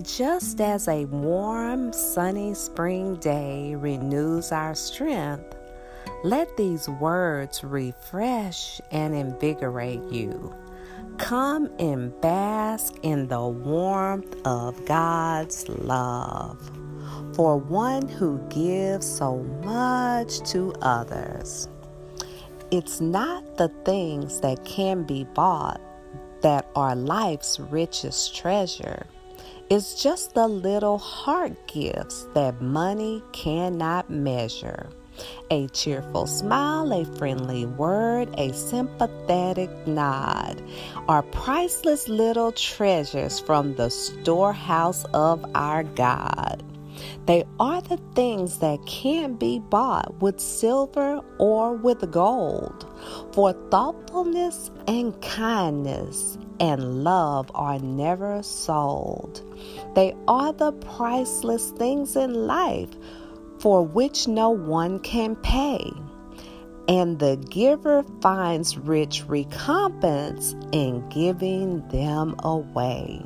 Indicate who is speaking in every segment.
Speaker 1: Just as a warm, sunny spring day renews our strength, let these words refresh and invigorate you. Come and bask in the warmth of God's love. For one who gives so much to others. It's not the things that can be bought that are life's richest treasure. It's just the little heart gifts that money cannot measure. A cheerful smile, a friendly word, a sympathetic nod are priceless little treasures from the storehouse of our God. They are the things that can't be bought with silver or with gold. For thoughtfulness and kindness and love are never sold. They are the priceless things in life for which no one can pay. And the giver finds rich recompense in giving them away.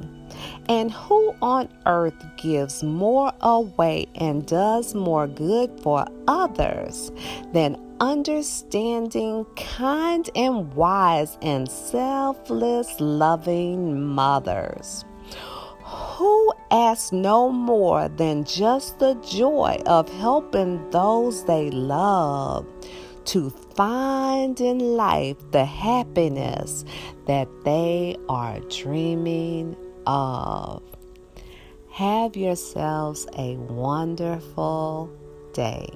Speaker 1: And who on earth gives more away and does more good for others than understanding, kind, and wise and selfless loving mothers? Who asks no more than just the joy of helping those they love to find in life the happiness that they are dreaming of. Have yourselves a wonderful day.